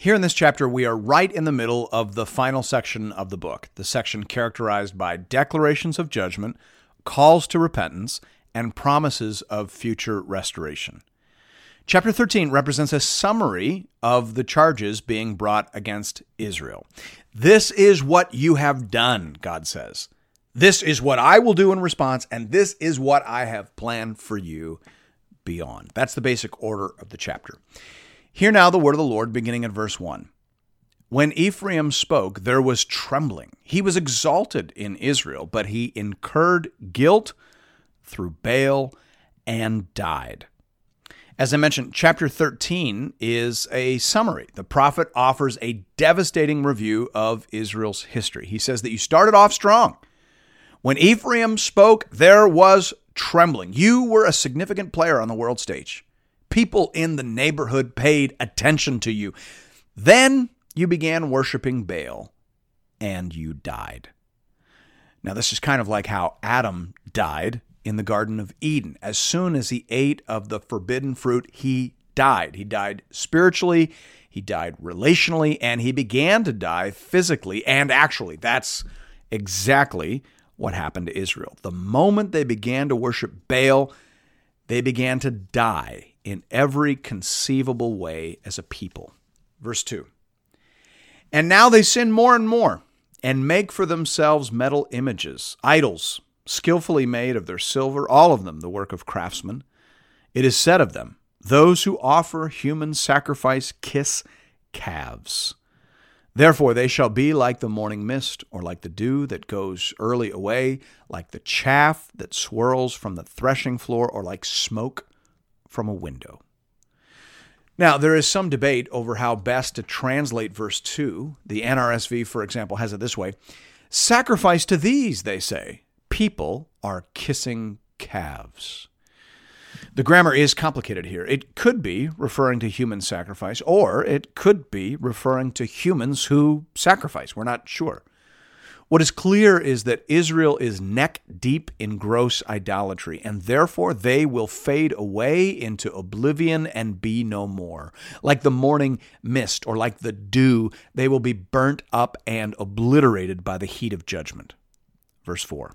Here in this chapter, we are right in the middle of the final section of the book, the section characterized by declarations of judgment, calls to repentance, and promises of future restoration. Chapter 13 represents a summary of the charges being brought against Israel. This is what you have done, God says. This is what I will do in response, and this is what I have planned for you beyond. That's the basic order of the chapter. Hear now the word of the Lord, beginning at verse 1. When Ephraim spoke, there was trembling. He was exalted in Israel, but he incurred guilt through Baal and died. As I mentioned, chapter 13 is a summary. The prophet offers a devastating review of Israel's history. He says that you started off strong. When Ephraim spoke, there was trembling. You were a significant player on the world stage people in the neighborhood paid attention to you. Then you began worshiping Baal and you died. Now, this is kind of like how Adam died in the Garden of Eden. As soon as he ate of the forbidden fruit, he died. He died spiritually, he died relationally, and he began to die physically and actually. That's exactly what happened to Israel. The moment they began to worship Baal, they began to die in every conceivable way as a people. Verse 2 And now they sin more and more and make for themselves metal images, idols, skillfully made of their silver, all of them the work of craftsmen. It is said of them, Those who offer human sacrifice kiss calves. Therefore, they shall be like the morning mist, or like the dew that goes early away, like the chaff that swirls from the threshing floor, or like smoke from a window. Now, there is some debate over how best to translate verse 2. The NRSV, for example, has it this way Sacrifice to these, they say. People are kissing calves. The grammar is complicated here. It could be referring to human sacrifice, or it could be referring to humans who sacrifice. We're not sure. What is clear is that Israel is neck deep in gross idolatry, and therefore they will fade away into oblivion and be no more. Like the morning mist or like the dew, they will be burnt up and obliterated by the heat of judgment. Verse 4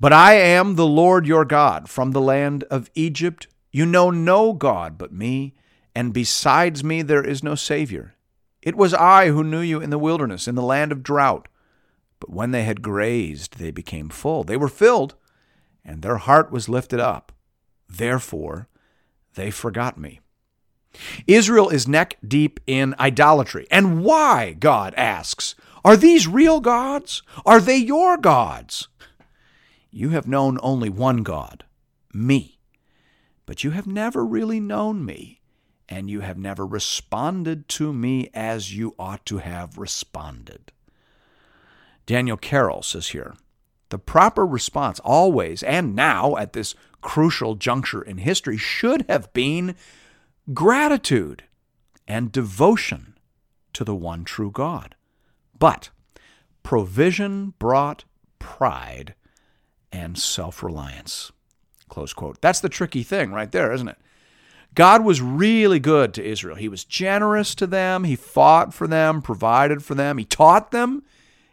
but I am the Lord your God from the land of Egypt. You know no God but me, and besides me there is no Savior. It was I who knew you in the wilderness, in the land of drought. But when they had grazed, they became full. They were filled, and their heart was lifted up. Therefore, they forgot me. Israel is neck deep in idolatry. And why, God asks? Are these real gods? Are they your gods? You have known only one God, me. But you have never really known me, and you have never responded to me as you ought to have responded. Daniel Carroll says here the proper response, always and now at this crucial juncture in history, should have been gratitude and devotion to the one true God. But provision brought pride and self reliance. Close quote. That's the tricky thing right there, isn't it? God was really good to Israel. He was generous to them. He fought for them, provided for them. He taught them.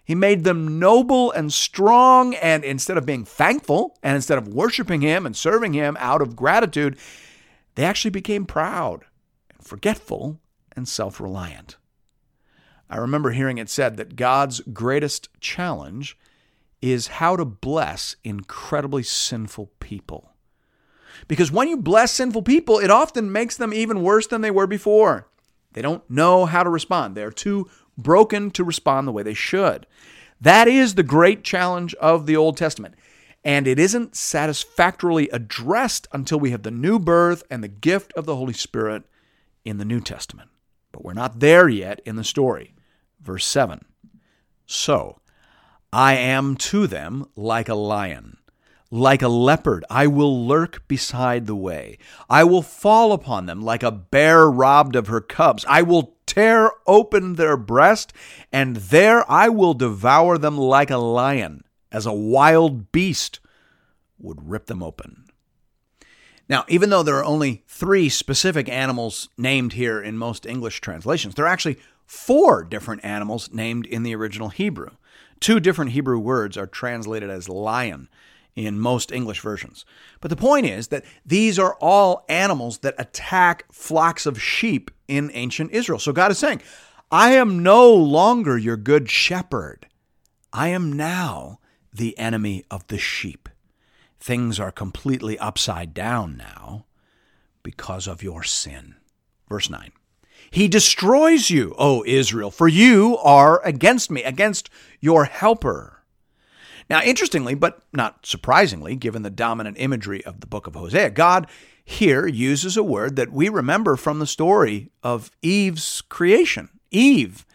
He made them noble and strong. And instead of being thankful and instead of worshiping Him and serving Him out of gratitude, they actually became proud and forgetful and self reliant. I remember hearing it said that God's greatest challenge is how to bless incredibly sinful people. Because when you bless sinful people, it often makes them even worse than they were before. They don't know how to respond. They're too broken to respond the way they should. That is the great challenge of the Old Testament. And it isn't satisfactorily addressed until we have the new birth and the gift of the Holy Spirit in the New Testament. But we're not there yet in the story. Verse 7 So I am to them like a lion. Like a leopard, I will lurk beside the way. I will fall upon them like a bear robbed of her cubs. I will tear open their breast, and there I will devour them like a lion, as a wild beast would rip them open. Now, even though there are only three specific animals named here in most English translations, there are actually four different animals named in the original Hebrew. Two different Hebrew words are translated as lion in most English versions. But the point is that these are all animals that attack flocks of sheep in ancient Israel. So God is saying, I am no longer your good shepherd. I am now the enemy of the sheep. Things are completely upside down now because of your sin. Verse 9. He destroys you, O Israel, for you are against me, against your helper. Now, interestingly, but not surprisingly, given the dominant imagery of the book of Hosea, God here uses a word that we remember from the story of Eve's creation. Eve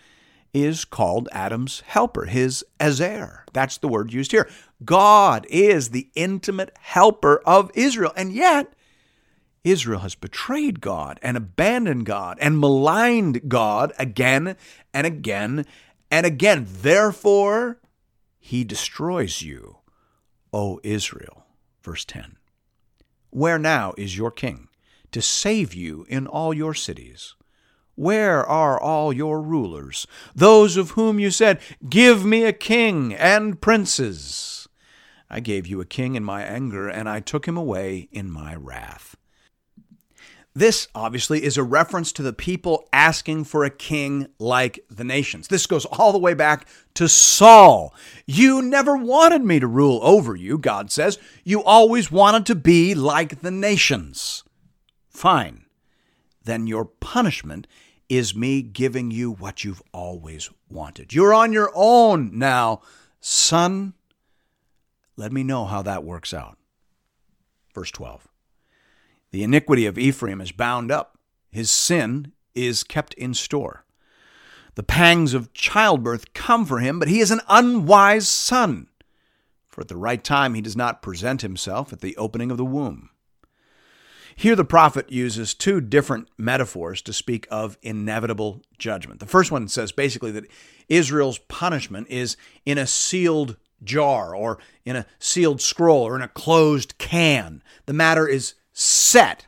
is called Adam's helper, his Ezer. That's the word used here. God is the intimate helper of Israel. And yet, Israel has betrayed God and abandoned God and maligned God again and again and again. Therefore, he destroys you, O Israel. Verse 10. Where now is your king to save you in all your cities? Where are all your rulers, those of whom you said, Give me a king and princes? I gave you a king in my anger, and I took him away in my wrath. This obviously is a reference to the people asking for a king like the nations. This goes all the way back to Saul. You never wanted me to rule over you, God says. You always wanted to be like the nations. Fine. Then your punishment is me giving you what you've always wanted. You're on your own now, son. Let me know how that works out. Verse 12. The iniquity of Ephraim is bound up, his sin is kept in store. The pangs of childbirth come for him, but he is an unwise son. For at the right time he does not present himself at the opening of the womb. Here, the prophet uses two different metaphors to speak of inevitable judgment. The first one says basically that Israel's punishment is in a sealed jar or in a sealed scroll or in a closed can. The matter is set.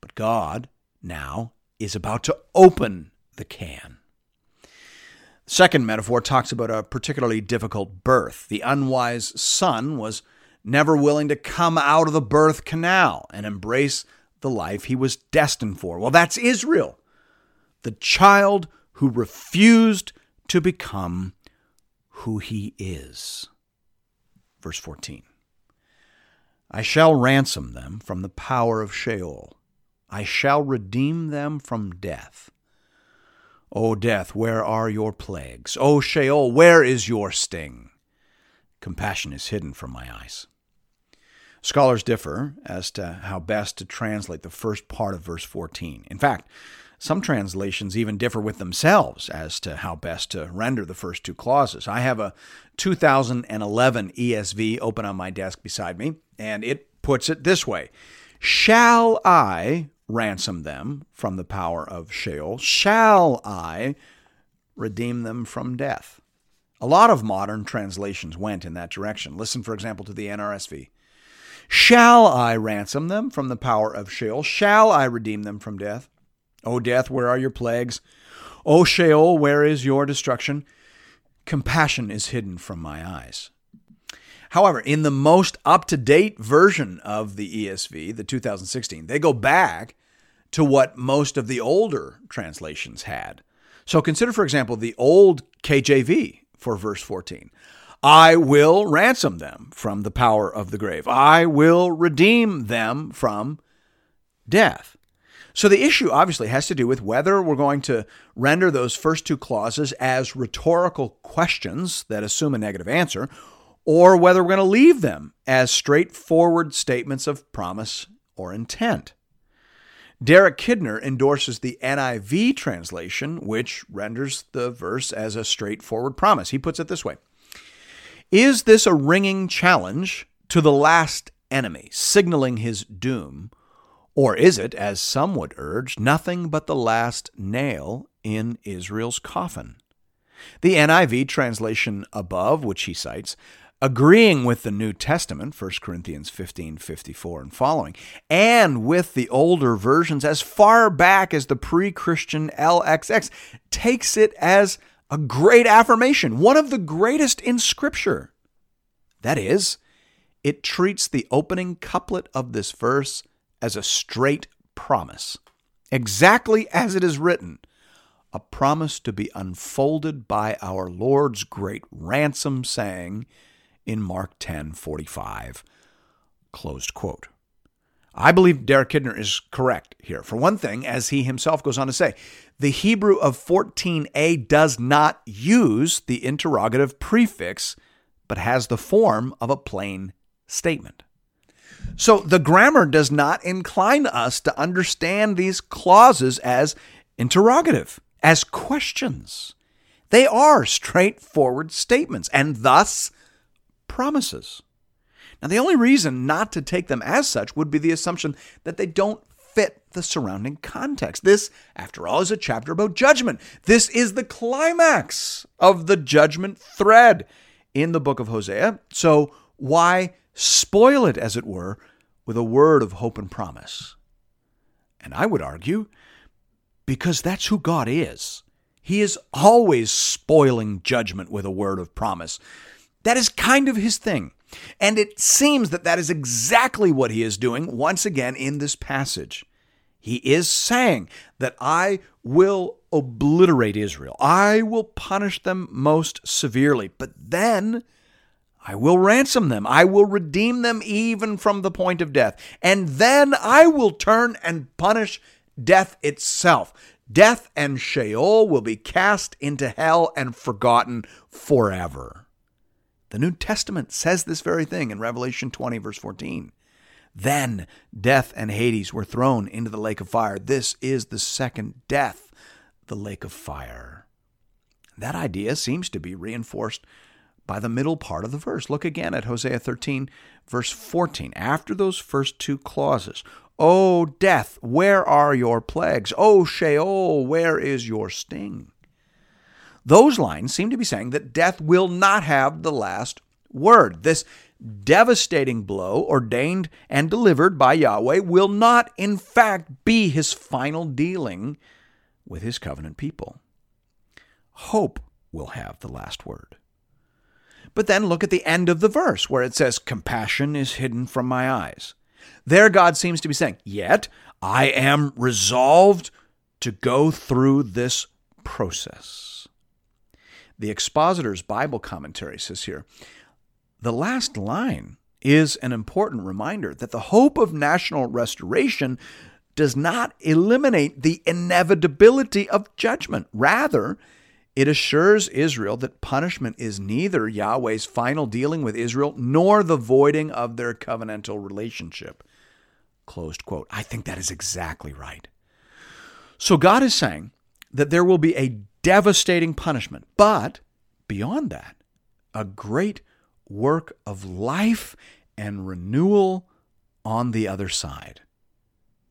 But God now is about to open the can. The second metaphor talks about a particularly difficult birth. The unwise son was never willing to come out of the birth canal and embrace the life he was destined for. Well, that's Israel, the child who refused to become who he is. Verse 14. I shall ransom them from the power of Sheol. I shall redeem them from death. O death, where are your plagues? O Sheol, where is your sting? Compassion is hidden from my eyes. Scholars differ as to how best to translate the first part of verse 14. In fact, some translations even differ with themselves as to how best to render the first two clauses. I have a 2011 ESV open on my desk beside me, and it puts it this way Shall I ransom them from the power of Sheol? Shall I redeem them from death? A lot of modern translations went in that direction. Listen, for example, to the NRSV. Shall I ransom them from the power of Sheol? Shall I redeem them from death? O death, where are your plagues? O Sheol, where is your destruction? Compassion is hidden from my eyes. However, in the most up to date version of the ESV, the 2016, they go back to what most of the older translations had. So consider, for example, the old KJV for verse 14. I will ransom them from the power of the grave. I will redeem them from death. So the issue obviously has to do with whether we're going to render those first two clauses as rhetorical questions that assume a negative answer, or whether we're going to leave them as straightforward statements of promise or intent. Derek Kidner endorses the NIV translation, which renders the verse as a straightforward promise. He puts it this way Is this a ringing challenge to the last enemy, signaling his doom? Or is it, as some would urge, nothing but the last nail in Israel's coffin? The NIV translation above, which he cites, agreeing with the New Testament, 1 Corinthians 15 54 and following, and with the older versions as far back as the pre Christian LXX, takes it as a great affirmation, one of the greatest in Scripture. That is, it treats the opening couplet of this verse as a straight promise, exactly as it is written a promise to be unfolded by our Lord's great ransom saying in Mark 10:45. Closed quote. I believe Derek Kidner is correct here. For one thing, as he himself goes on to say, the Hebrew of 14a does not use the interrogative prefix, but has the form of a plain statement. So the grammar does not incline us to understand these clauses as interrogative, as questions. They are straightforward statements and thus promises. Now, the only reason not to take them as such would be the assumption that they don't fit the surrounding context. This, after all, is a chapter about judgment. This is the climax of the judgment thread in the book of Hosea. So, why spoil it, as it were, with a word of hope and promise? And I would argue because that's who God is. He is always spoiling judgment with a word of promise. That is kind of his thing. And it seems that that is exactly what he is doing once again in this passage. He is saying that I will obliterate Israel. I will punish them most severely, but then I will ransom them. I will redeem them even from the point of death. And then I will turn and punish death itself. Death and Sheol will be cast into hell and forgotten forever. The New Testament says this very thing in Revelation 20, verse 14. Then death and Hades were thrown into the lake of fire. This is the second death, the lake of fire. That idea seems to be reinforced by the middle part of the verse. Look again at Hosea 13, verse 14. After those first two clauses, O death, where are your plagues? O Sheol, where is your sting? Those lines seem to be saying that death will not have the last word. This devastating blow ordained and delivered by Yahweh will not, in fact, be his final dealing with his covenant people. Hope will have the last word. But then look at the end of the verse where it says, Compassion is hidden from my eyes. There, God seems to be saying, Yet I am resolved to go through this process. The Expositor's Bible Commentary says here the last line is an important reminder that the hope of national restoration does not eliminate the inevitability of judgment. Rather, it assures Israel that punishment is neither Yahweh's final dealing with Israel nor the voiding of their covenantal relationship. Closed quote. I think that is exactly right. So God is saying that there will be a devastating punishment. But beyond that, a great work of life and renewal on the other side.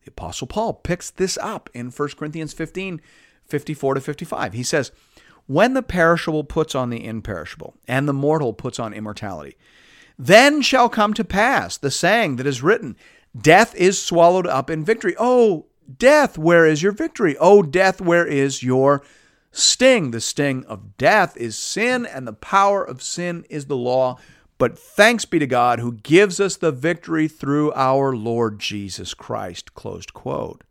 The Apostle Paul picks this up in 1 Corinthians 15 54 to 55. He says, When the perishable puts on the imperishable, and the mortal puts on immortality, then shall come to pass the saying that is written, Death is swallowed up in victory. Oh, death, where is your victory? Oh, death, where is your sting. The sting of death is sin, and the power of sin is the law. But thanks be to God who gives us the victory through our Lord Jesus Christ. Closed quote.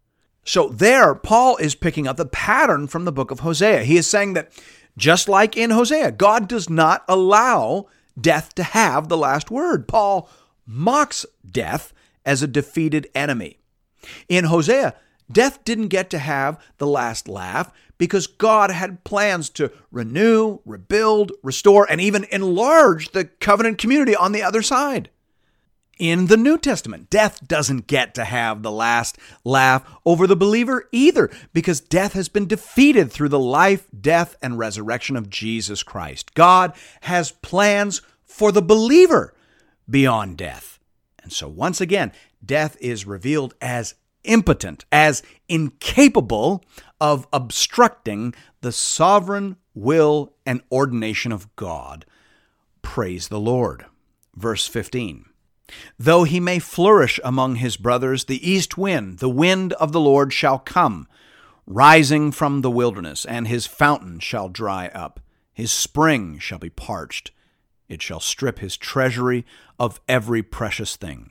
So there, Paul is picking up the pattern from the book of Hosea. He is saying that just like in Hosea, God does not allow death to have the last word. Paul mocks death as a defeated enemy. In Hosea, death didn't get to have the last laugh because God had plans to renew, rebuild, restore, and even enlarge the covenant community on the other side. In the New Testament. Death doesn't get to have the last laugh over the believer either, because death has been defeated through the life, death, and resurrection of Jesus Christ. God has plans for the believer beyond death. And so, once again, death is revealed as impotent, as incapable of obstructing the sovereign will and ordination of God. Praise the Lord. Verse 15. Though he may flourish among his brothers, the east wind, the wind of the Lord, shall come, rising from the wilderness, and his fountain shall dry up. His spring shall be parched. It shall strip his treasury of every precious thing.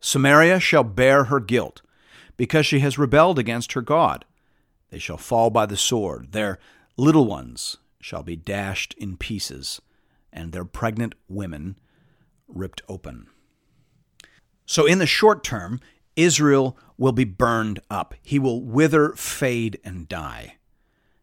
Samaria shall bear her guilt, because she has rebelled against her God. They shall fall by the sword, their little ones shall be dashed in pieces, and their pregnant women ripped open. So, in the short term, Israel will be burned up. He will wither, fade, and die.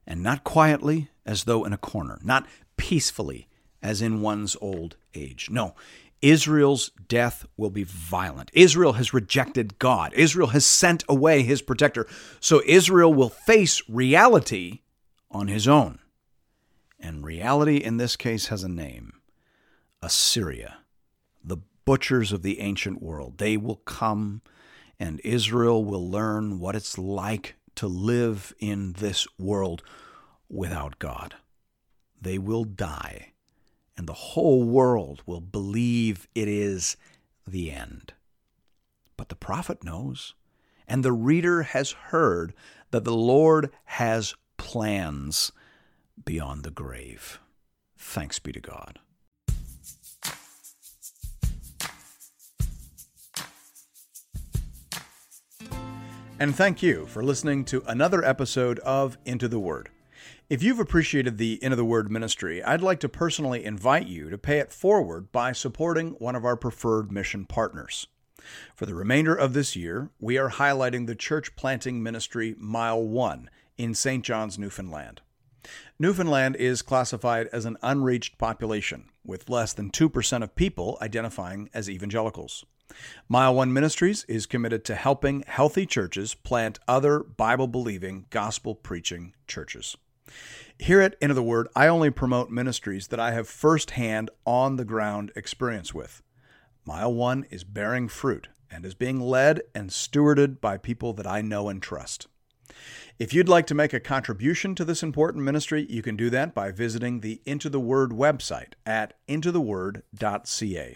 And not quietly, as though in a corner, not peacefully, as in one's old age. No, Israel's death will be violent. Israel has rejected God. Israel has sent away his protector. So Israel will face reality on his own. And reality in this case has a name Assyria, butchers of the ancient world. They will come, and Israel will learn what it's like to live in this world without God. They will die and the whole world will believe it is the end. But the prophet knows, and the reader has heard that the Lord has plans beyond the grave. Thanks be to God. And thank you for listening to another episode of Into the Word. If you've appreciated the Into the Word ministry, I'd like to personally invite you to pay it forward by supporting one of our preferred mission partners. For the remainder of this year, we are highlighting the church planting ministry Mile 1 in St. John's, Newfoundland. Newfoundland is classified as an unreached population, with less than 2% of people identifying as evangelicals. Mile One Ministries is committed to helping healthy churches plant other Bible believing, gospel preaching churches. Here at Into the Word, I only promote ministries that I have firsthand on the ground experience with. Mile 1 is bearing fruit and is being led and stewarded by people that I know and trust. If you'd like to make a contribution to this important ministry, you can do that by visiting the Into the Word website at intotheword.ca.